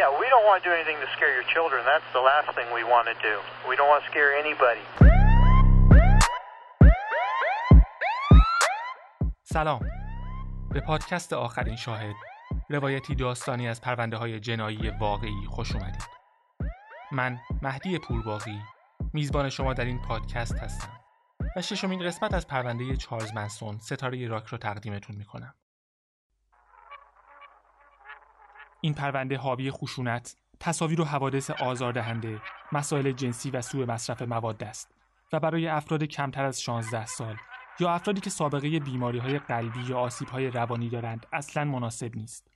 Yeah, we don't want to do anything to scare your children. That's the last thing we want to do. We don't want to scare anybody. سلام به پادکست آخرین شاهد روایتی داستانی از پرونده های جنایی واقعی خوش اومدید من مهدی پورباقی میزبان شما در این پادکست هستم و ششمین قسمت از پرونده چارلز منسون ستاره راک رو تقدیمتون می‌کنم این پرونده حاوی خشونت تصاویر و حوادث آزاردهنده مسائل جنسی و سوء مصرف مواد است و برای افراد کمتر از 16 سال یا افرادی که سابقه بیماری های قلبی یا آسیب های روانی دارند اصلا مناسب نیست.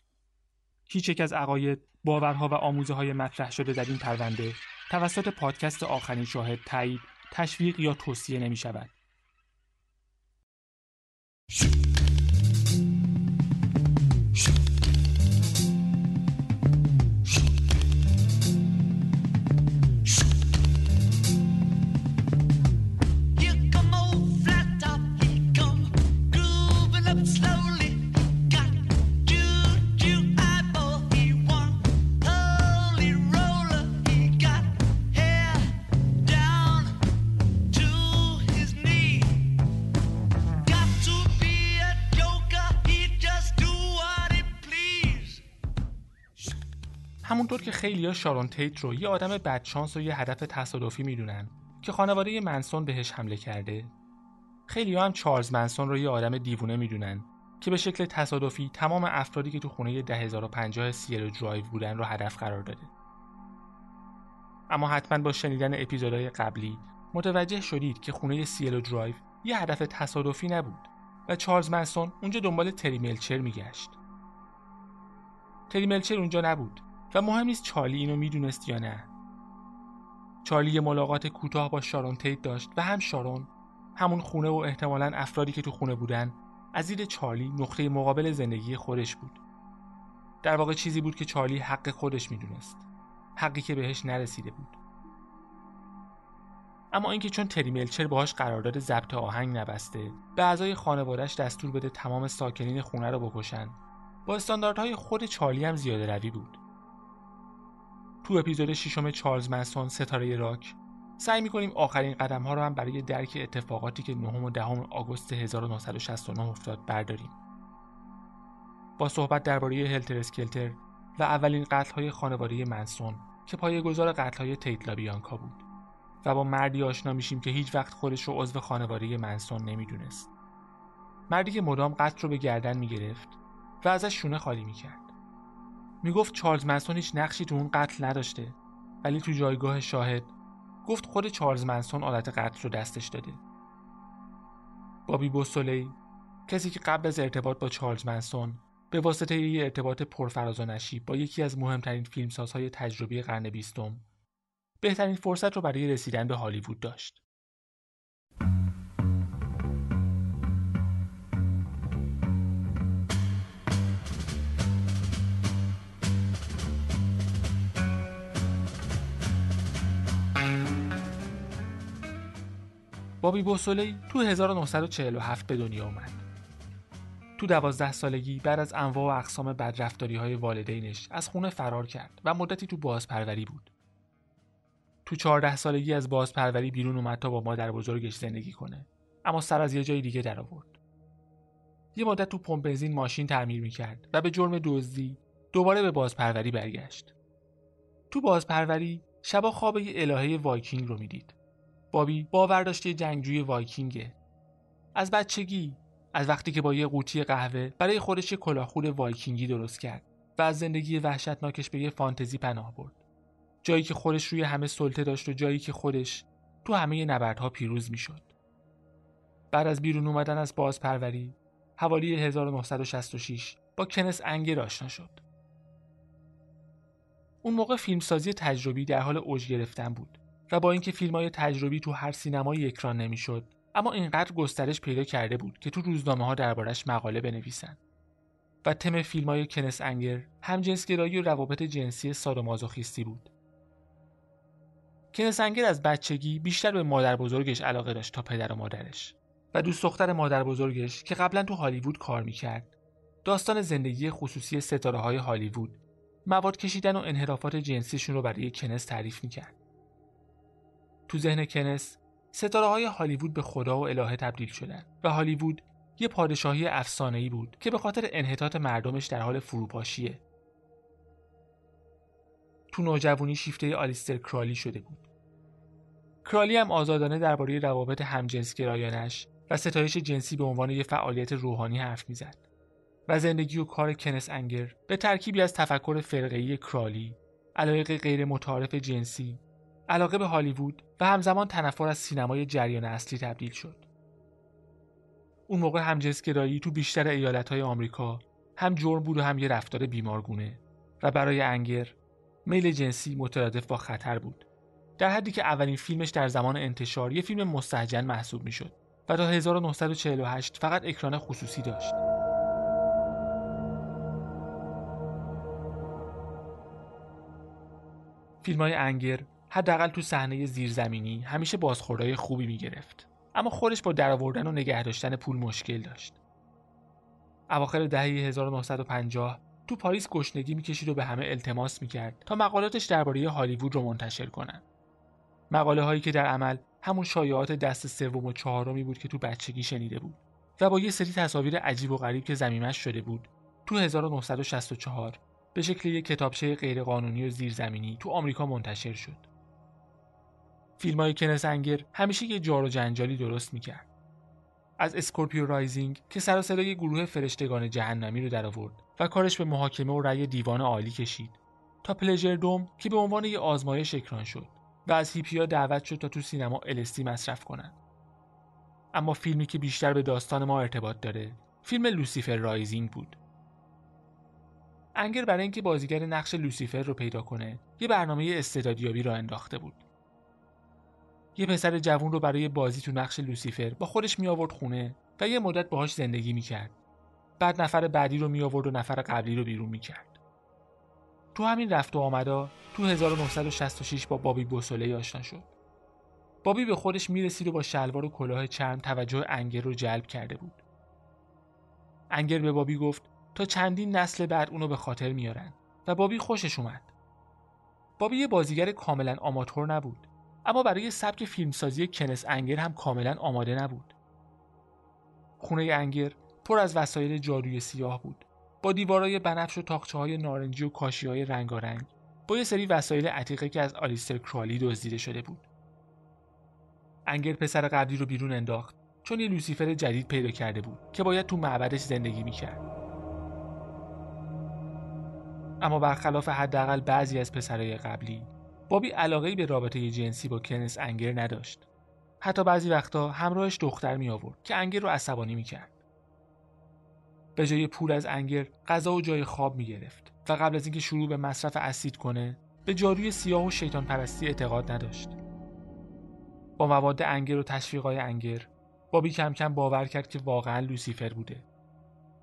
هیچ یک از عقاید، باورها و آموزه های مطرح شده در این پرونده توسط پادکست آخرین شاهد تایید، تشویق یا توصیه نمی شود. همونطور که خیلی ها شارون تیت رو یه آدم بدشانس و یه هدف تصادفی می‌دونن که خانواده منسون بهش حمله کرده. خیلی ها هم چارلز منسون رو یه آدم دیوونه می‌دونن که به شکل تصادفی تمام افرادی که تو خونه 10050 سیلو درایو بودن رو هدف قرار داده. اما حتما با شنیدن اپیزودهای قبلی متوجه شدید که خونه سیلو درایو یه هدف تصادفی نبود و چارلز منسون اونجا دنبال تری ملچر میگشت. تری اونجا نبود. و مهم نیست چارلی اینو می‌دونست یا نه. چارلی یه ملاقات کوتاه با شارون تیت داشت و هم شارون همون خونه و احتمالا افرادی که تو خونه بودن از دید چارلی نقطه مقابل زندگی خودش بود. در واقع چیزی بود که چارلی حق خودش می‌دونست. حقی که بهش نرسیده بود. اما اینکه چون تری ملچر باهاش قرارداد ضبط آهنگ نبسته به اعضای خانوادهش دستور بده تمام ساکنین خونه رو بکشن با استانداردهای خود چارلی هم زیاده روی بود. تو اپیزود ششم چارلز منسون ستاره راک سعی می‌کنیم آخرین قدم ها رو هم برای درک اتفاقاتی که 9 و 10 آگوست 1969 افتاد برداریم. با صحبت درباره هلتر اسکلتر و اولین قتل های خانواده منسون که پایه‌گذار قتل های تیت بیانکا بود و با مردی آشنا میشیم که هیچ وقت خودش رو عضو خانواده منسون نمی‌دونست. مردی که مدام قتل رو به گردن می‌گرفت و ازش شونه خالی می‌کرد. می‌گفت چارلز منسون هیچ نقشی تو اون قتل نداشته ولی تو جایگاه شاهد گفت خود چارلز منسون آلت قتل رو دستش داده. بابی بوسولی کسی که قبل از ارتباط با چارلز منسون به واسطه یه ارتباط پرفراز و نشیب با یکی از مهمترین فیلمسازهای تجربی قرن بیستم بهترین فرصت رو برای رسیدن به هالیوود داشت. بابی بوسولی تو 1947 به دنیا اومد. تو دوازده سالگی بعد از انواع و اقسام بدرفتاری های والدینش از خونه فرار کرد و مدتی تو بازپروری بود. تو 14 سالگی از بازپروری بیرون اومد تا با مادر بزرگش زندگی کنه. اما سر از یه جای دیگه در آورد. یه مدت تو پمپ بنزین ماشین تعمیر می‌کرد و به جرم دزدی دوباره به بازپروری برگشت. تو بازپروری شبا خواب یه الهه وایکینگ رو می‌دید. بابی باور داشته جنگجوی وایکینگه. از بچگی از وقتی که با یه قوطی قهوه برای خودش یه کلاهخود وایکینگی درست کرد و از زندگی وحشتناکش به یه فانتزی پناه برد. جایی که خودش روی همه سلطه داشت و جایی که خودش تو همه نبردها پیروز می‌شد. بعد از بیرون اومدن از بازپروری حوالی 1966 با کنس انگر آشنا شد. اون موقع فیلمسازی تجربی در حال اوج گرفتن بود. و با اینکه فیلم های تجربی تو هر سینمایی اکران نمی‌شد اما اینقدر گسترش پیدا کرده بود که تو روزنامه ها دربارش مقاله بنویسن. و تم فیلم های کنس انگر هم جنسگرایی و روابط جنسی سادومازوخیستی بود. کنس انگر از بچگی بیشتر به مادر بزرگش علاقه داشت تا پدر و مادرش و دوست دختر مادر بزرگش که قبلا تو هالیوود کار می‌کرد. داستان زندگی خصوصی ستاره های هالیوود مواد کشیدن و انحرافات جنسیشون رو برای کنس تعریف می‌کرد. تو ذهن کنس ستاره های هالیوود به خدا و الهه تبدیل شدن و هالیوود یه پادشاهی افسانه‌ای بود که به خاطر انحطاط مردمش در حال فروپاشیه. تو نوجوانی شیفته آلیستر کرالی شده بود. کرالی هم آزادانه درباره روابط همجنسگرایانش و ستایش جنسی به عنوان یک فعالیت روحانی حرف می‌زد و زندگی و کار کنس انگر به ترکیبی از تفکر فرقه‌ای کرالی، علایق غیر متعارف جنسی، علاقه به هالیوود و همزمان تنفر از سینمای جریان اصلی تبدیل شد. اون موقع همجنسگرایی تو بیشتر ایالتهای آمریکا هم جرم بود و هم یه رفتار بیمارگونه و برای انگر میل جنسی مترادف با خطر بود. در حدی که اولین فیلمش در زمان انتشار یه فیلم مستهجن محسوب می‌شد و تا 1948 فقط اکران خصوصی داشت. فیلم های انگر حداقل تو صحنه زیرزمینی همیشه بازخوردهای خوبی می‌گرفت. اما خودش با درآوردن و نگه داشتن پول مشکل داشت. اواخر دهه 1950 تو پاریس گشنگی می‌کشید و به همه التماس می‌کرد تا مقالاتش درباره هالیوود رو منتشر کنن. مقاله هایی که در عمل همون شایعات دست سوم و چهارمی بود که تو بچگی شنیده بود و با یه سری تصاویر عجیب و غریب که ضمیمه‌ش شده بود تو 1964 به شکل یک کتابچه غیرقانونی و زیرزمینی تو آمریکا منتشر شد. فیلم های کنت انگر همیشه یه جار و جنجالی درست می‌کرد. از Scorpio Rising که سر و صدای گروه فرشتگان جهنمی رو در آورد و کارش به محاکمه و رأی دیوان عالی کشید تا Pleasure Dome که به عنوان یه آزمایش اکران شد و از هیپیا دعوت شد تا تو سینما LSD مصرف کنند. اما فیلمی که بیشتر به داستان ما ارتباط داره فیلم Lucifer Rising بود انگر برای اینکه بازیگر نقش لوسیفر رو پیدا کنه یه برنامه استعدادیابی راه انداخته بود یه پسر جوون رو برای بازی تو نقش لوسیفر با خودش می آورد خونه و یه مدت باهاش زندگی می کرد. بعد نفر بعدی رو می آورد و نفر قبلی رو بیرون می کرد. تو همین رفت و آمدا تو 1966 با بابی بوسوله آشنا شد. بابی به خودش می‌رسید و با شلوار و کلاه چرم توجه انگر رو جلب کرده بود. انگر به بابی گفت تا چندین نسل بعد اونو به خاطر میارن و بابی خوشش اومد. بابی یه بازیگر کاملا آماتور نبود اما برای سبک فیلمسازی کنس انگر هم کاملا آماده نبود. خونه انگر پر از وسایل جاروی سیاه بود با دیوارای بنفش و تاخچه های نارنجی و کاشی های رنگارنگ با یه سری وسایل عتیقه که از آلیستر کرالی دزدیده شده بود. انگر پسر قبلی رو بیرون انداخت چون یه لوسیفر جدید پیدا کرده بود که باید تو معبدش زندگی می‌کرد. اما برخلاف حداقل بعضی از پسرای قبلی بابی علاقه به رابطه جنسی با کنس انگر نداشت حتی بعضی وقتا همراهش دختر می آورد که انگر رو عصبانی می کرد. به جای پول از انگر غذا و جای خواب می گرفت و قبل از اینکه شروع به مصرف اسید کنه به جاروی سیاه و شیطان پرستی اعتقاد نداشت. با مواد انگر و تشویقای انگر بابی کم کم باور کرد که واقعا لوسیفر بوده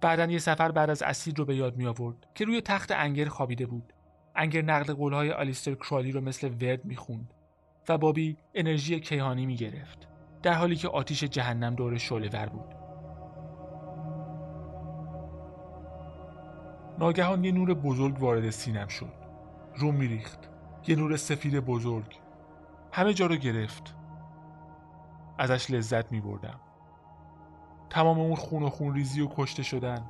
بعدا یه سفر بعد از اسید رو به یاد می آورد که روی تخت انگر خوابیده بود انگر نقل قولهای آلیستر کرالی رو مثل ورد می‌خوند و بابی انرژی کیهانی می گرفت در حالی که آتیش جهنم دور شعله ور بود. ناگهان یه نور بزرگ وارد سینم شد. رو میریخت. یه نور سفید بزرگ. همه جا رو گرفت. ازش لذت می بردم تمام اون خون و خون ریزی و کشته شدن.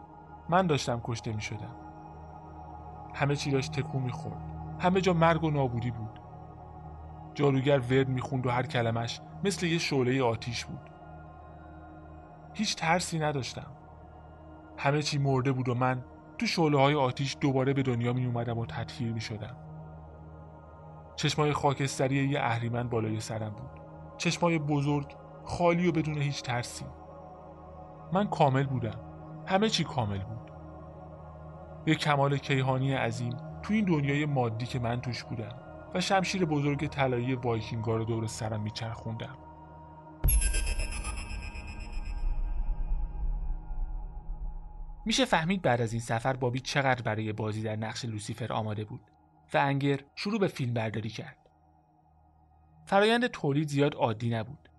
من داشتم کشته می شدم همه چی داشت تکون می خورد همه جا مرگ و نابودی بود. جاروگر ورد می‌خوند و هر کلمش مثل یه شعله آتیش بود. هیچ ترسی نداشتم. همه چی مرده بود و من تو شعله های آتیش دوباره به دنیا می اومدم و تطهیر می شدم چشمای خاکستری یه اهریمن بالای سرم بود. چشمای بزرگ خالی و بدون هیچ ترسی. من کامل بودم. همه چی کامل بود. یه کمال کیهانی عظیم تو این دنیای مادی که من توش بودم و شمشیر بزرگ طلایی وایکینگا رو دور سرم میچرخوندم. میشه فهمید بعد از این سفر بابی چقدر برای بازی در نقش لوسیفر آماده بود و انگر شروع به فیلم برداری کرد. فرایند تولید زیاد عادی نبود.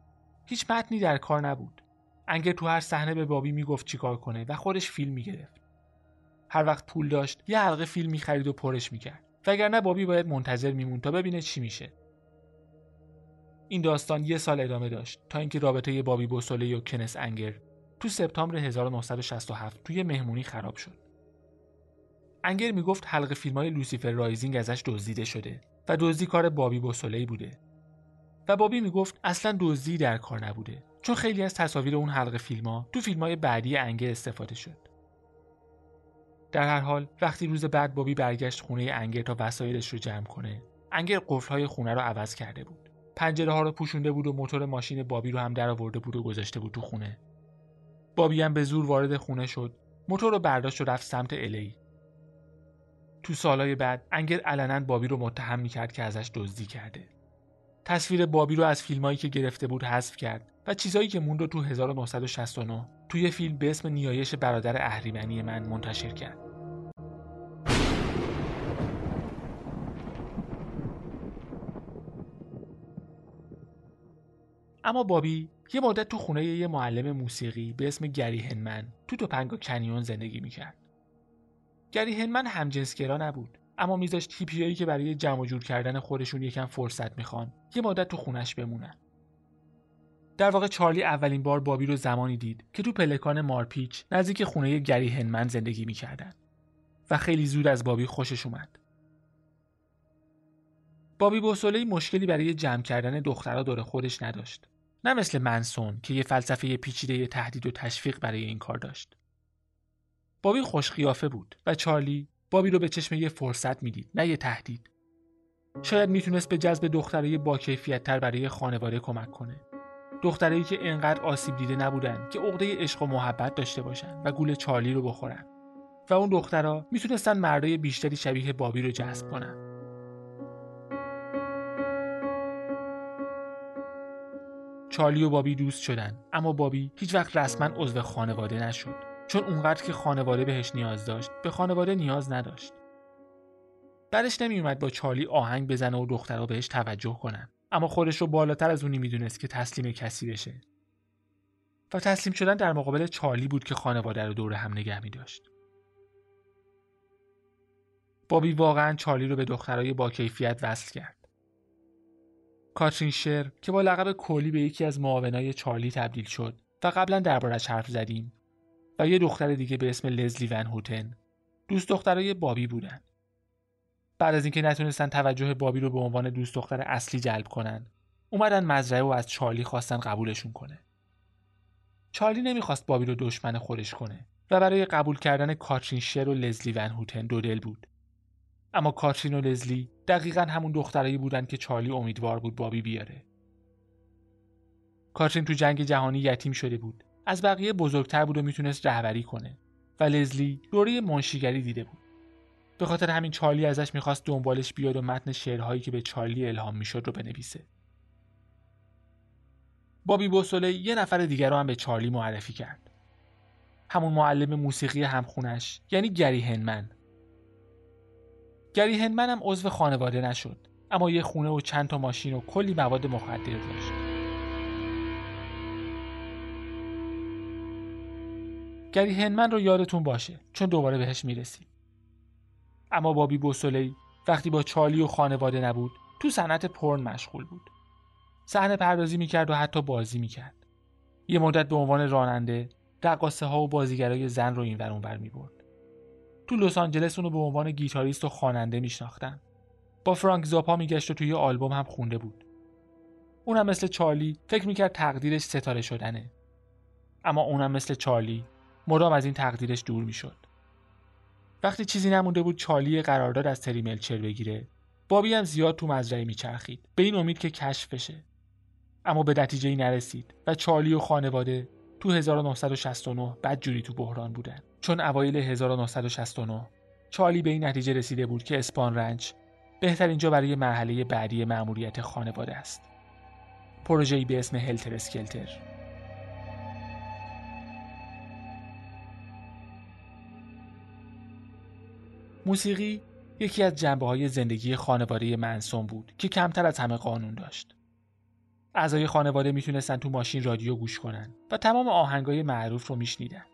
هیچ متنی در کار نبود. انگر تو هر صحنه به بابی می‌گفت چیکار کنه و خودش فیلم می‌گرفت. هر وقت پول داشت یه حلقه فیلم می‌خرید و پرش می‌کرد وگرنه بابی باید منتظر می‌موند تا ببینه چی میشه این داستان یه سال ادامه داشت تا اینکه رابطه بابی بوسولی و کنت انگر تو سپتامبر 1967 توی مهمونی خراب شد. انگر می‌گفت حلقه فیلم های Lucifer Rising ازش دزدیده شده و دزدی کار بابی بوسوله بوده. و بابی می‌گفت اصلا دزدی در کار نبوده چون خیلی از تصاویر اون حلقه فیلم ها تو فیلم های بعدی انگر استفاده شد. در هر حال وقتی روز بعد بابی برگشت خونه انگر تا وسایلش رو جمع کنه انگر قفل های خونه رو عوض کرده بود. پنجره ها رو پوشونده بود و موتور ماشین بابی رو هم در آورده بود و گذاشته بود تو خونه. بابی هم به زور وارد خونه شد. موتور رو برداشت و رفت سمت الی تو سالهای بعد انگر علنا بابی رو متهم می‌کرد که ازش دزدی کرده. تصویر بابی رو از فیلمایی که گرفته بود حذف کرد. و چیزایی که موند رو تو 1969 توی فیلم به اسم نیایش برادر اهریمنی من منتشر کرد اما بابی یه مدت تو خونه یه معلم موسیقی به اسم گری هنمن تو توپنگا کنیون زندگی می‌کرد. گری هنمن همجنسگرا نبود اما میذاشت هیپیایی که برای جمع جور کردن خودشون یکم فرصت می‌خوان یه مدت تو خونش بمونن. در واقع چارلی اولین بار بابی رو زمانی دید که تو پلکان مارپیچ نزدیک خونه گری هنمن زندگی می‌کردن و خیلی زود از بابی خوشش اومد. بابی بوسولی مشکلی برای جمع کردن دخترها دور خودش نداشت. نه مثل منسون که یه فلسفه پیچیده تهدید و تشویق برای این کار داشت. بابی خوش خیافه بود و چارلی بابی رو به چشم یه فرصت می‌دید نه یه تهدید. شاید می‌تونست به جذب دخترای با کیفیت برای خانواده کمک کنه. دخترایی که انقدر آسیب دیده نبودن که عقده عشق و محبت داشته باشن و گول چارلی رو بخورن. و اون دخترها می‌تونستن مردای بیشتری شبیه بابی رو جذب کنن. چارلی و بابی دوست شدن اما بابی هیچ وقت رسما عضو خانواده نشد چون اونقدر که خانواده بهش نیاز داشت به خانواده نیاز نداشت بعدش نمیومد با چارلی آهنگ بزنه و دخترها بهش توجه کنن اما خودش رو بالاتر از اونی می‌دونست که تسلیم کسی بشه و تسلیم شدن در مقابل چارلی بود که خانواده رو دور هم نگه می داشت. بابی واقعا چارلی رو به دخترای با کیفیت وصل کرد. کاترین شر که با لقب کولی به یکی از معاونای چارلی تبدیل شد و قبلا دربارش حرف زدیم و یه دختر دیگه به اسم لزلی ون هوتن دوست دخترای بابی بودن بعد از اینکه نتونستن توجه بابی رو به عنوان دوست دختر اصلی جلب کنن اومدن مزرعه و از چارلی خواستن قبولشون کنه چارلی نمی‌خواست بابی رو دشمن خودش کنه و برای قبول کردن کاترین شر و لزلی ون هوتن دو دل بود اما کاترین و لزلی دقیقا همون دخترایی بودن که چارلی امیدوار بود بابی بیاره. کاترین تو جنگ جهانی یتیم شده بود. از بقیه بزرگتر بود و می‌تونست رهبری کنه و لزلی دوره منشیگری دیده بود. به خاطر همین چارلی ازش می‌خواست دنبالش بیاد و متن شعرهایی که به چارلی الهام می‌شد رو بنویسه. بابی بوسوله یه نفر دیگر رو هم به چارلی معرفی کرد. همون معلم موسیقی همخونش یعنی گری هنمن گری هنمن هم عضو خانواده نشد اما یه خونه و چند تا ماشین و کلی مواد مخدر داشت گری هنمن رو یادتون باشه چون دوباره بهش می‌رسیم اما بابی بوسولی وقتی با چالی و خانواده نبود تو صنعت پرن مشغول بود. صحنه پردازی می‌کرد و حتی بازی می‌کرد. یه مدت به عنوان راننده رقاصه ها و بازیگرای زن رو این ور اونور می‌برد. تو لس آنجلس اونو به عنوان گیتاریست و خواننده میشناختن. با فرانک زاپا میگشت و توی آلبوم هم خونده بود. اونم مثل چارلی فکر می‌کرد تقدیرش ستاره شدنه. اما اونم مثل چارلی مدام از این تقدیرش دور می‌شد. وقتی چیزی نمونده بود چارلی قرارداد از تری ملچر بگیره بابی هم زیاد تو مزرعه میچرخید به این امید که کشف بشه اما به نتیجه ای نرسید و چارلی و خانواده تو 1969 بد جوری تو بحران بودن چون اوایل 1969 چارلی به این نتیجه رسیده بود که اسپان رنچ بهترین جا برای مرحله بعدی مأموریت خانواده است. پروژه‌ای به اسم هلتر اسکلتر. موسیقی یکی از جنبه های زندگی خانواده منسون بود که کمتر از همه قانون داشت. اعضای خانواده می‌تونستن تو ماشین رادیو گوش کنن و تمام آهنگای معروف رو میشنیدن.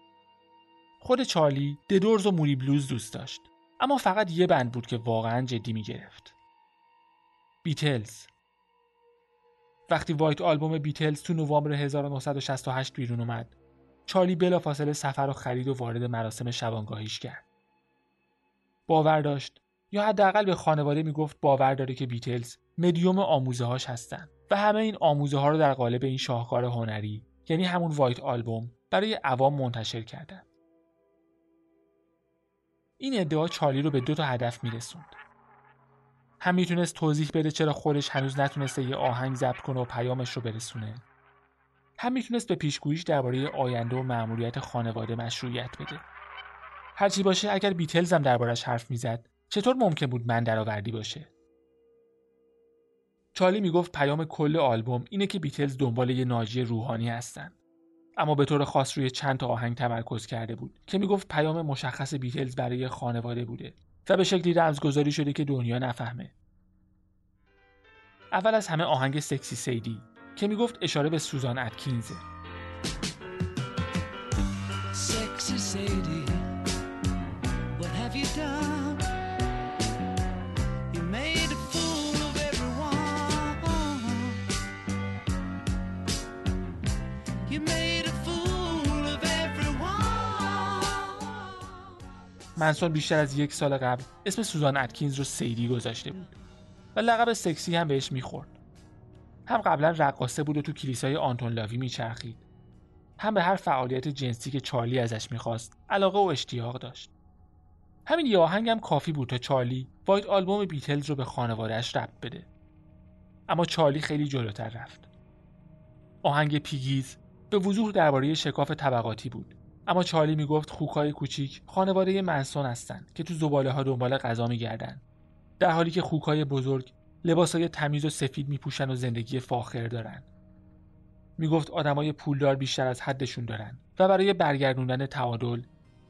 خود چارلی ددورز و موری بلوز دوست داشت اما فقط یه بند بود که واقعا جدی می گرفت. بیتلز وقتی وایت آلبوم بیتلز تو نوامبر 1968 بیرون اومد چارلی بلافاصله سفر و خرید و وارد مراسم شبانگاهیش کرد باور داشت. یا حداقل به خانواده می‌گفت باور داره که بیتلز مدیوم آموزه هاش هستن و همه این آموزه ها رو در قالب این شاهکار هنری یعنی همون وایت آلبوم برای عوام منتشر کردن. این ادعا چارلی رو به دو تا هدف میرسوند. هم می‌تونست توضیح بده چرا خودش هنوز نتونسته یه آهنگ ضبط کنه و پیامش رو برسونه. هم می‌تونست به پیشگوییش درباره آینده و مأموریت خانواده مشروعیت بده. هرچی باشه اگر بیتلز هم دربارش حرف می‌زد چطور ممکن بود من درآوردی باشه؟ چارلی می‌گفت پیام کل آلبوم اینه که بیتلز دنبال یه ناجی روحانی هستن. اما به طور خاص روی چند تا آهنگ تمرکز کرده بود که می‌گفت پیام مشخص بیتلز برای خانواده بوده و به شکلی رمزگذاری شده که دنیا نفهمه. اول از همه آهنگ سکسی سیدی که می‌گفت اشاره به سوزان اتکینزه. منسون بیشتر از یک سال قبل اسم سوزان اتکینز رو سیدی گذاشته بود و لقب سکسی هم بهش می‌خورد. هم قبلا رقاصه بود و تو کلیسای آنتون لاوی میچرخید. هم به هر فعالیت جنسی که چارلی ازش می‌خواست علاقه و اشتیاق داشت. همین یه آهنگ هم کافی بود تا چارلی White Album بیتلز رو به خانوادهش ربط بده. اما چارلی خیلی جلوتر رفت. آهنگ Piggies به وضوح درباره شکاف طبقاتی بود. اما چارلی می‌گفت خوکای کوچیک خانواده منسون هستند که تو زباله ها دنبال غذا میگردن. در حالی که خوکای بزرگ لباسای تمیز و سفید میپوشن و زندگی فاخر دارن. می‌گفت آدمای پولدار بیشتر از حدشون دارن و برای برگردوندن تعادل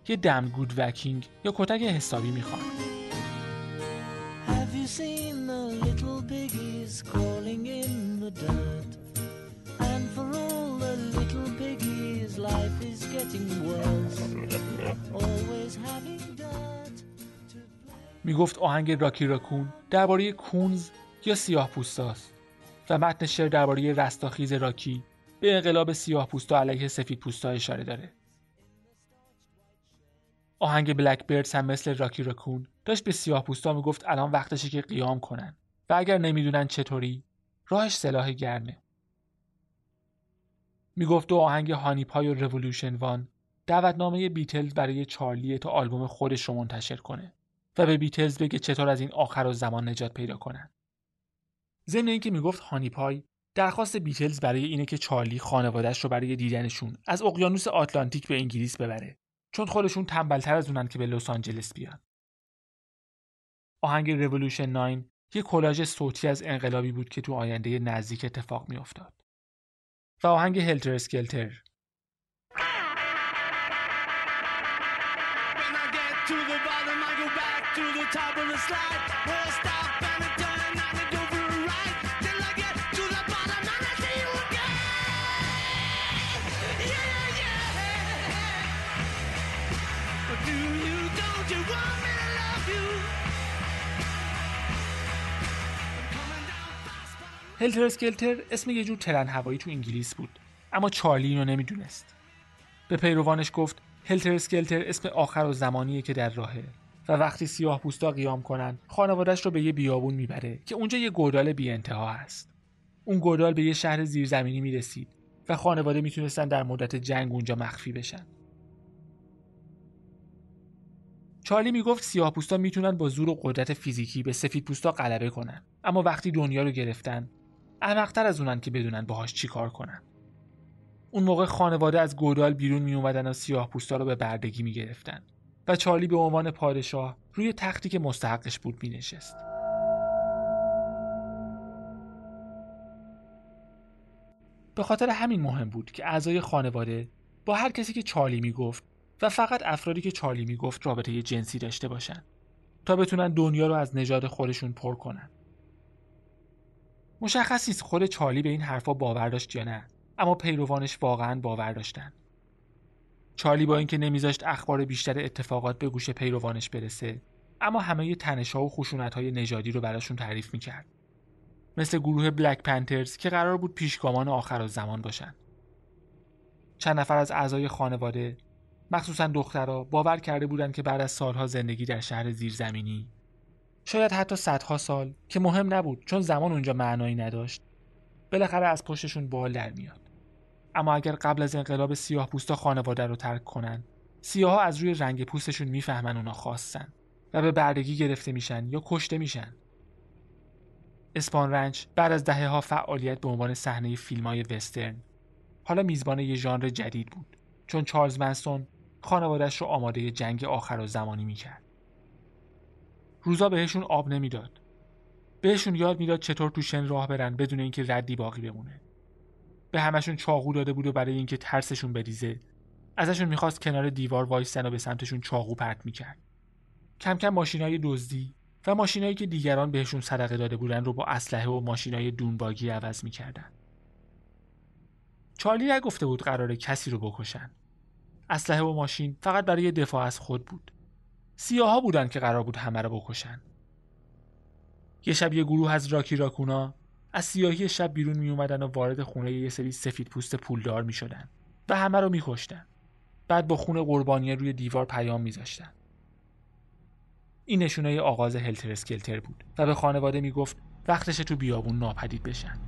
یه دم گود وکینگ یا کتک حسابی می‌خوان. می‌گفت آهنگ راکی راکون درباره کونز یا سیاه پوستاست و متن شعر درباره رستاخیز راکی به انقلاب سیاه پوستا علیه سفید پوستا اشاره داره. آهنگ بلک بیردز هم مثل راکی راکون داشت به سیاه پوستا می‌گفت الان وقتشه که قیام کنن و اگر نمی‌دونن چطوری راهش سلاح گرمه. می‌گفت دو آهنگ هانی پای و رولوشن وان دعوتنامه بیتلز برای چارلی تا آلبوم خودش رو منتشر کنه و به بیتلز بگه چطور از این آخر و زمان نجات پیدا کنن. ضمن اینکه می‌گفت هانی پای درخواست بیتلز برای اینه که چارلی خانوادهش رو برای دیدنشون از اقیانوس آتلانتیک به انگلیس ببره چون خودشون تنبلتر از اونن که به لس آنجلس بیان. آهنگ رولوشن 9 یه کلاژ صوتی از انقلابی بود که تو آینده نزدیک اتفاق میافتاد. و آهنگ هلتر اسکلتر هلتر اسکلتر اسم یه جور ترن هوایی تو انگلیس بود. اما چارلی اینو نمی‌دونست. به پیروانش گفت هلتر اسکلتر اسم آخر و زمانیه که در راهه و وقتی سیاه پوستا قیام کنن خانوادش رو به یه بیابون می‌بره که اونجا یه گودال بی انتها هست. اون گودال به یه شهر زیرزمینی می‌رسید و خانواده می‌تونستن در مدت جنگ اونجا مخفی بشن. چارلی می‌گفت سیاه پوستا می‌تونن با زور و قدرت فیزیکی به سفید پوستا غلبه کنن. اما وقتی دنیا رو گرفتن احمقتر از اونن که بدونن باهاش چی کار کنن اون موقع خانواده از گودال بیرون می اومدن و سیاه پوستا رو به بردگی می گرفتن و چارلی به عنوان پادشاه روی تختی که مستحقش بود می نشست. به خاطر همین مهم بود که اعضای خانواده با هر کسی که چارلی می گفت و فقط افرادی که چارلی می گفت رابطه جنسی داشته باشن تا بتونن دنیا رو از نژاد خودشون پر کنن. مشخص نیست خود چارلی به این حرفا باور داشت یا نه اما پیروانش واقعا باور داشتن. چارلی با اینکه نمیذاشت اخبار بیشتر اتفاقات به گوش پیروانش برسه اما همه تنشها و خشونتهای نژادی رو براشون تعریف می‌کرد. مثل گروه بلک پنترز که قرار بود پیشگامان آخر زمان باشن. چند نفر از اعضای خانواده مخصوصا دخترها باور کرده بودند که بعد از سالها زندگی در شهر زیرزمینی شاید حتی صدها سال که مهم نبود چون زمان اونجا معنایی نداشت. بالاخره از پشتشون بال در میاد. اما اگر قبل از انقلاب سیاه پوستا خانواده رو ترک کنن سیاه از روی رنگ پوستشون می‌فهمن اونا خواستن و به بردگی گرفته میشن یا کشته میشن. اسپان رنچ بعد از دهه ها فعالیت به عنوان صحنه فیلم های وسترن حالا میزبان یه ژانر جدید بود چون چارلز منسون خانوادش رو آماده جنگ آخر و زمانی می‌کرد. روزا بهشون آب نمی‌داد. بهشون یاد می‌داد چطور تو شن راه برن بدون اینکه ردی باقی بمونه. به همشون چاقو داده بود و برای اینکه ترسشون بریزه ازشون می‌خواست کنار دیوار وایستن و به سمتشون چاقو پرت می‌کرد. کم کم ماشینای دزدی و ماشینایی که دیگران بهشون صدقه داده بودن رو با اسلحه و ماشینای دونباگی عوض می‌کردن. چارلی نگفته بود قرار کسی رو بکشن. اسلحه و ماشین فقط برای دفاع از خود بود. سیاها بودن که قرار بود همه رو بکشن یه شب یه گروه از راکی راکونا از سیاهی شب بیرون می اومدن و وارد خونه یه سری سفید پوست پولدار می شدن و همه رو می کشتن. بعد با خون قربانی روی دیوار پیام می زاشتن. این نشونه آغاز هلتر اسکلتر بود و به خانواده می گفت وقتش تو بیابون ناپدید بشن.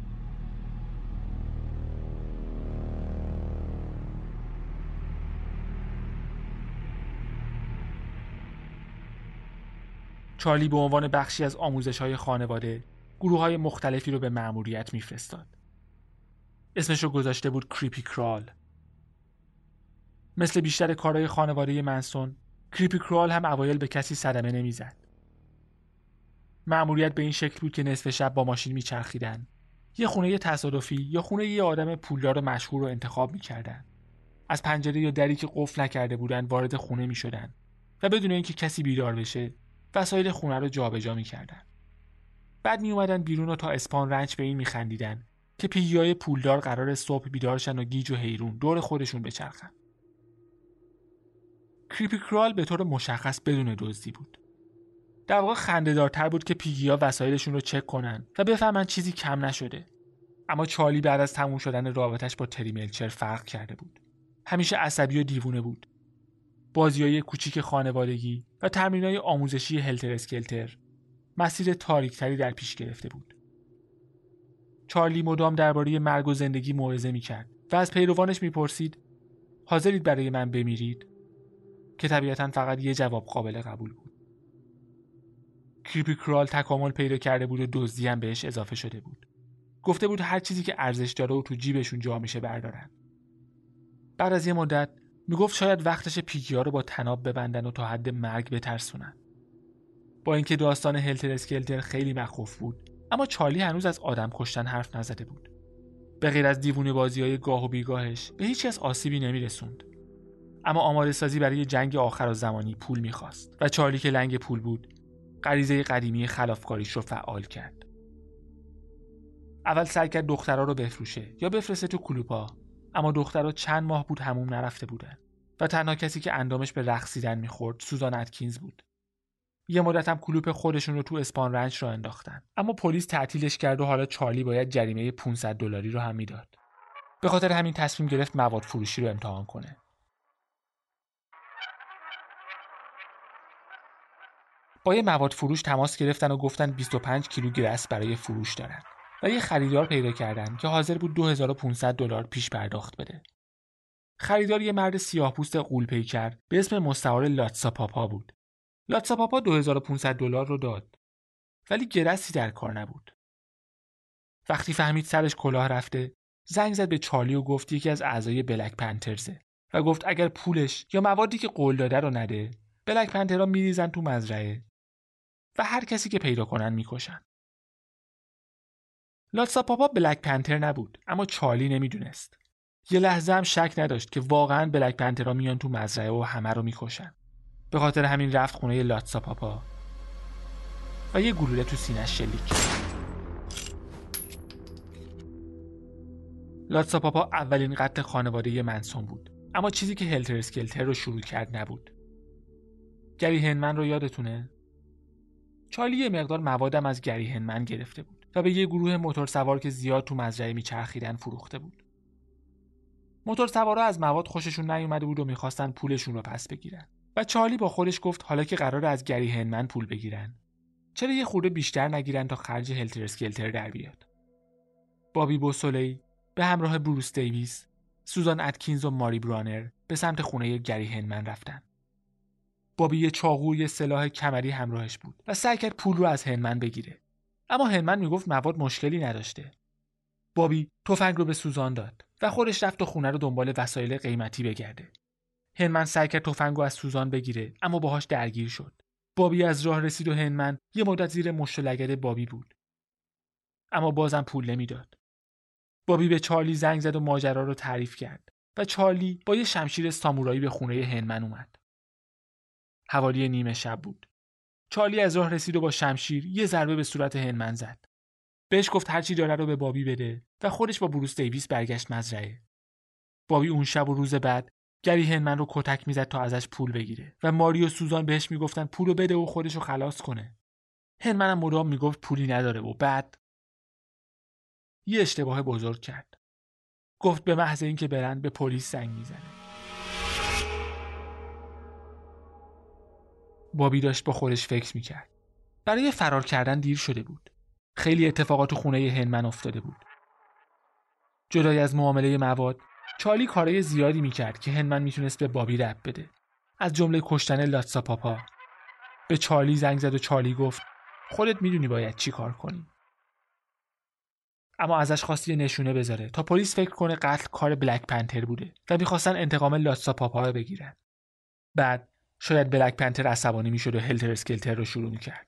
چارلی به عنوان بخشی از آموزش های خانواده گروه های مختلفی رو به مأموریت میفرستاد. اسمش رو گذاشته بود کریپی کرال. مثل بیشتر کارهای خانواده منسون کریپی کرال هم اوایل به کسی صدمه نمی‌زد. مأموریت به این شکل بود که نصف شب با ماشین میچرخیدن. یه خونه تصادفی یا خونه یه آدم پولدار مشهور رو انتخاب می‌کردن. از پنجره یا دری که قفل نکرده بودن وارد خونه می‌شدن و بدون اینکه کسی بیدار بشه وسایل خونه رو جابجا می‌کردن. بعد می اومدن بیرون و تا اسپان رنچ به این میخندیدن که پیگیای پولدار قرار صبح بیدارشن و گیج و حیرون دور خودشون بچرخن. کریپی کرال به طور مشخص بدون دزدی بود. در واقع خندهدارتر بود که پیگیا وسایلشون رو چک کنن و بفهمن چیزی کم نشده. اما چارلی بعد از تموم شدن رابطش با تری ملچر فرق کرده بود. همیشه عصبی و دیوونه بود. بازی های کوچیک خانوادگی و تمرین های آموزشی هلتر اسکلتر مسیر تاریکتری در پیش گرفته بود. چارلی مدام درباره مرگ و زندگی موعظه می‌کرد و از پیروانش می‌پرسید حاضرید برای من بمیرید که طبیعتا فقط یه جواب قابل قبول بود. کریپی کرال تکامل پیدا کرده بود و دزدی هم بهش اضافه شده بود. گفته بود هر چیزی که ارزش داره و تو جیبشون جا میشه بردارن. بعد از یه مدت می‌گفت شاید وقتش پیکیا رو با تناب ببندن و تا حد مرگ بترسونن. با اینکه داستان هلتر اسکلتر خیلی مخوف بود اما چارلی هنوز از آدم کشتن حرف نزده بود. به غیر از دیوونه بازی های گاه و بیگاهش به هیچ از آسیبی نمیرسوند. اما آماده سازی برای جنگ آخر و زمانی پول می‌خواست و چارلی که لنگ پول بود غریزه قدیمی خلافکاریش رو فعال کرد. اول سعی کرد دخترها رو بفروشه یا بفرسته تو کلوپا اما دخترها چند ماه بود هموم نرفته بودن و تنها کسی که اندامش به رقصیدن می‌خورد سوزان اتکینز بود. یه مدت هم کلوپ خودشون رو تو اسپان رنچ رو انداختن. اما پلیس تعطیلش کرد و حالا چارلی باید جریمه 500 دلاری رو هم می‌داد. به خاطر همین تصمیم گرفت مواد فروشی رو امتحان کنه. با یه مواد فروش تماس گرفتن و گفتن 25 کیلو گرس برای فروش دارن. و یه خریدار پیدا کردن که حاضر بود 2500 دلار پیش پرداخت بده. خریدار یه مرد سیاه پوست قولپیکر به اسم مستعار لاتسا پاپا بود لاتسا پاپا 2500 دلار رو داد ولی گرسی در کار نبود. وقتی فهمید سرش کلاه رفته زنگ زد به چارلی و گفت یکی از اعضای بلک پنترزه و گفت اگر پولش یا موادی که قول داده رو نده بلک پنترها میریزن تو مزرعه و هر کسی که پیدا کنن می‌کشن. لاتسا پاپا بلک پنتر نبود اما چارلی نمی‌دونست. یه لحظه هم شک نداشت که واقعا بلک پنترها میان تو مزرعه و همه رو می‌کشن. به خاطر همین رفت خونه لاتسا پاپا. و یه گلوله تو سینش شلیک لاتسا پاپا اولین قتل خانواده منسون بود اما چیزی که هلتر اسکلتر رو شروع کرد نبود. گری هنمن رو یادتونه؟ چالی یه مقدار موادم از گری هنمن گرفته بود. و به یه گروه موتور سوار که زیاد تو مزرعه میچرخیدن فروخته بود. موتور سوارا از مواد خوششون نیومده بود و می‌خواستن پولشون رو پس بگیرن. و چارلی با خودش گفت حالا که قرار از گری هنمن پول بگیرن. چرا یه خورده بیشتر نگیرن تا خرج هلتر اسکلتر در بیاد؟ بابی بوسولی به همراه بروس دیویس سوزان اتکینز و ماری برانر به سمت خونه گری هنمن رفتن. بابی یه چاقو یه سلاح کمری همراهش بود و سعی کرد پول رو از هنمن بگیره. اما هنمن می‌گفت مواد مشکلی نداشته. بابی تفنگ رو به سوزان داد و خودش رفت و خونه رو دنبال وسایل قیمتی بگرده. هنمن سعی کرد تفنگ رو از سوزان بگیره اما باهاش درگیر شد. بابی از راه رسید و هنمن یه مدت زیر مشت لگد بابی بود. اما بازم پول نمی‌داد. بابی به چارلی زنگ زد و ماجرا رو تعریف کرد و چارلی با یه شمشیر سامورایی به خونه هنمن اومد. حوالی نیمه شب بود. چارلی از راه رسید و با شمشیر یه ضربه به صورت هنمن زد. بهش گفت هرچی داره رو به بابی بده و خودش با بروس دیویس برگشت مزرعه. بابی اون شب و روز بعد گری هنمن رو کتک می‌زد تا ازش پول بگیره و ماری و سوزان بهش می‌گفتن پولو بده و خودش رو خلاص کنه. هنمن هم مدام می‌گفت پولی نداره و بعد یه اشتباه بزرگ کرد. گفت به محض اینکه برن به پلیس زنگ می‌زنه. بابی داشت با خودش فکر می‌کرد. برای فرار کردن دیر شده بود. خیلی اتفاقات تو خونه هنمن افتاده بود. جدای از معامله مواد چالی کارهای زیادی می‌کرد که هنمن می‌تونست به بابی رب بده. از جمله کشتن لاتسا پاپا. به چارلی زنگ زد و چارلی گفت خودت می‌دونی باید چی کار کنی. اما ازش خواست یه نشونه بذاره تا پلیس فکر کنه قتل کار بلک پنتر بوده و می‌خواستن انتقام لاتسا پاپا رو بگیرن. بعد شاید بلک پنتر عصبانی می‌شد و هلتر اسکلتر رو شروع می‌کرد.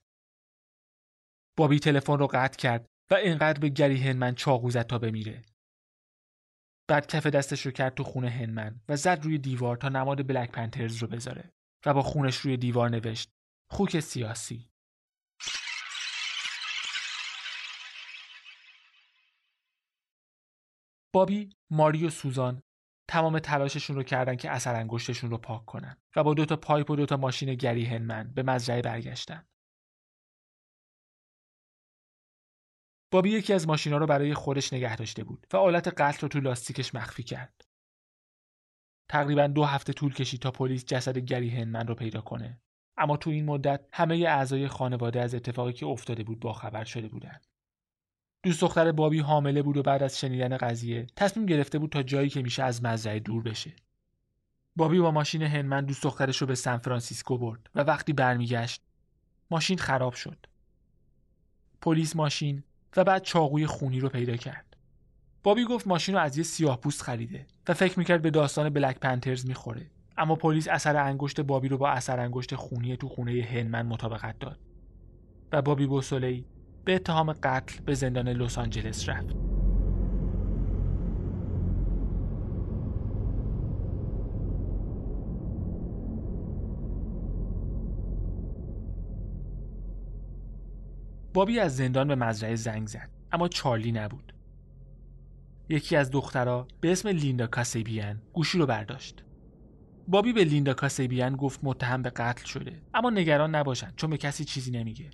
بابی تلفن رو قطع کرد و اینقدر به گری هنمن چاقو زد تا بمیره. بعد کف دستش رو کرد تو خونه هنمن و زد روی دیوار تا نماد بلک پنترز رو بذاره و با خونش روی دیوار نوشت خوک سیاسی. بابی، ماری و سوزان تمام تلاششون رو کردن که اثر انگشتشون رو پاک کنن و با دوتا پایپ و دوتا ماشین گری هنمن به مزرعه برگشتن. بابی یکی از ماشینا رو برای خودش نگه داشته بود و آلت قتل رو تو لاستیکش مخفی کرد. تقریبا دو هفته طول کشید تا پلیس جسد گری هنمن رو پیدا کنه. اما تو این مدت همه اعضای خانواده از اتفاقی که افتاده بود باخبر شده بودند. دوست دختر بابی حامله بود و بعد از شنیدن قضیه تصمیم گرفته بود تا جایی که میشه از مزرعه دور بشه. بابی با ماشین هنمن دوست دخترش رو به سان فرانسیسکو برد و وقتی برمیگشت ماشین خراب شد. پلیس ماشین و بعد چاقوی خونی رو پیدا کرد. بابی گفت ماشین رو از یه سیاه پوست خریده و فکر می‌کرد به داستان بلک پنترز می‌خوره. اما پلیس اثر انگشت بابی رو با اثر انگشت خونی تو خونه هنمن مطابقت داد. و بابی بوسولی به اتهام قتل به زندان لس آنجلس رفت. بابی از زندان به مزرعه زنگ زد اما چارلی نبود. یکی از دخترها به اسم لیندا کاسیبیان گوشی رو برداشت. بابی به لیندا کاسیبیان گفت متهم به قتل شده اما نگران نباشند چون به کسی چیزی نمیگه.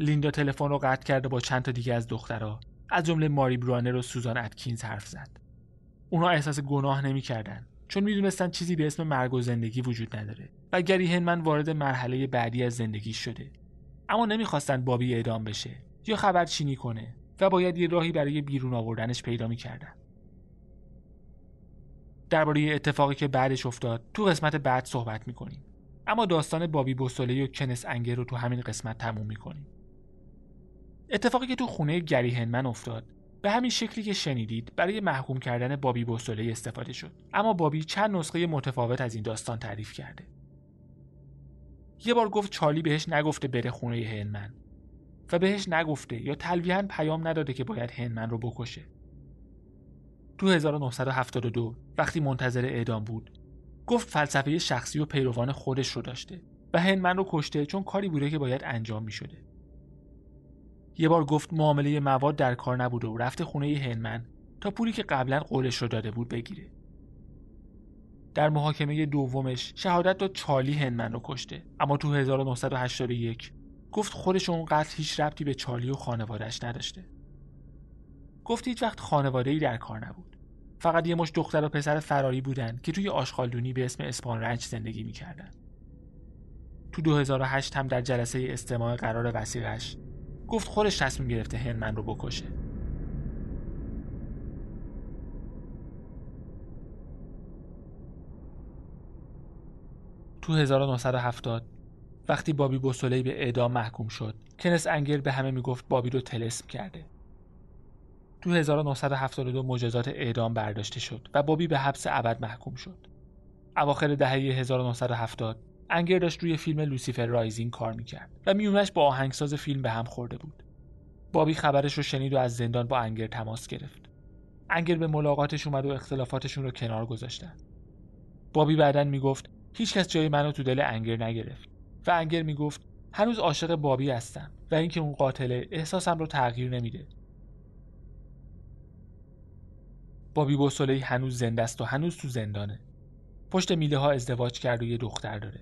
لیندا تلفن رو قطع کرده با چند تا دیگه از دخترها از جمله ماری برانر و سوزان اتکینز حرف زد. اونا احساس گناه نمی‌کردن چون می‌دونستن چیزی به اسم مرگ و زندگی وجود نداره و گری هنمن وارد مرحله بعدی از زندگی شده. اما نمی‌خواستن بابی اعدام بشه یا خبر چینی کنه و باید یه راهی برای بیرون آوردنش پیدا می‌کردن. درباره اتفاقی که بعدش افتاد تو قسمت بعد صحبت می‌کنیم. اما داستان بابی بوسوله و کنس انگر رو تو همین قسمت تموم می‌کنیم. اتفاقی که تو خونه گری هنمن افتاد به همین شکلی که شنیدید برای محکوم کردن بابی بوسوله استفاده شد. اما بابی چند نسخه متفاوت از این داستان تعریف کرده. یه بار گفت چارلی بهش نگفته بره خونه هنمن و بهش نگفته یا تلویحا پیام نداده که باید هنمن رو بکشه. تو 1972 وقتی منتظر اعدام بود گفت فلسفه شخصی و پیروان خودش رو داشته و هنمن رو کشته چون کاری بوده که باید انجام می شده. یه بار گفت معامله مواد در کار نبوده و رفته خونه هنمن تا پولی که قبلا قولش رو داده بود بگیره. در محاکمه دومش شهادت داد چالی هنمن رو کشته. اما تو 1981 گفت خودش اون قتل هیچ ربطی به چالی و خانوادهش نداشته. گفت هیچ وقت خانواده ای در کار نبود. فقط یه مش دختر و پسر فراری بودن که توی آشغالدونی به اسم اسپان رنچ زندگی می‌کردن. تو 2008 هم در جلسه استماع قرار وسیقش گفت خودش تصمیم گرفته هنمن رو بکشه. تو 1970 وقتی بابی بوسولی به اعدام محکوم شد کنس انگر به همه می‌گفت بابی رو طلسم کرده. تو 1972 مجازات اعدام برداشته شد و بابی به حبس ابد محکوم شد. اواخر دهه 1970 انگر داشت روی فیلم Lucifer Rising کار می‌کرد و میونش با آهنگساز فیلم به هم خورده بود. بابی خبرش رو شنید و از زندان با انگر تماس گرفت. انگر به ملاقاتش اومد و اختلافاتشون رو کنار گذاشتن. بابی بعدا می‌گفت هیچکس جای منو تو دل انگر نگرفت. و انگر می‌گفت هنوز عاشق بابی هستم و اینکه اون قاتله احساسم رو تغییر نمیده. بابی بوسولی هنوز زنده است و هنوز تو زندانه. پشت میله ها ازدواج کرد و یه دختر داره.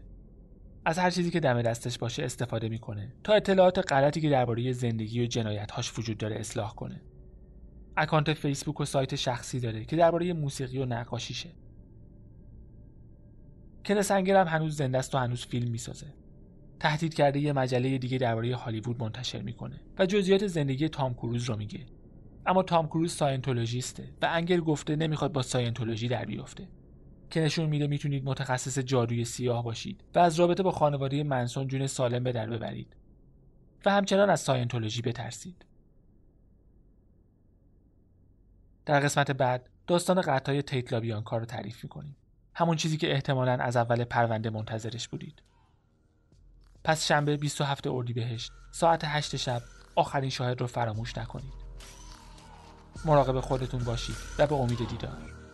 از هر چیزی که دم دستش باشه استفاده می‌کنه تا اطلاعات غلطی که درباره زندگی و جنایتهاش وجود داره اصلاح کنه. اکانت فیسبوک و سایت شخصی داره که درباره موسیقی و نقاشیشه کنس هم هنوز زنده است و هنوز فیلم می‌سازه. تهدید کرده یه مجله دیگه درباره هالیوود منتشر می‌کنه و جزئیات زندگی تام کروز رو میگه. اما تام کروز ساینتولوژیسته و انگر گفته نمی‌خواد با ساینتولوژی در بیفته که نشون میده می‌تونید متخصص جادوی سیاه باشید و از رابطه با خانواده منسون جون سالم به در ببرید و همچنان از ساینتولوژی بترسید. در قسمت بعد داستان قطعای تیت لابیانکا رو تعریف می‌کنیم. همون چیزی که احتمالا از اول پرونده منتظرش بودید. پس شنبه 27 اردیبهشت ساعت 8 شب آخرین شاهد رو فراموش نکنید. مراقب خودتون باشید و به امید دیدار.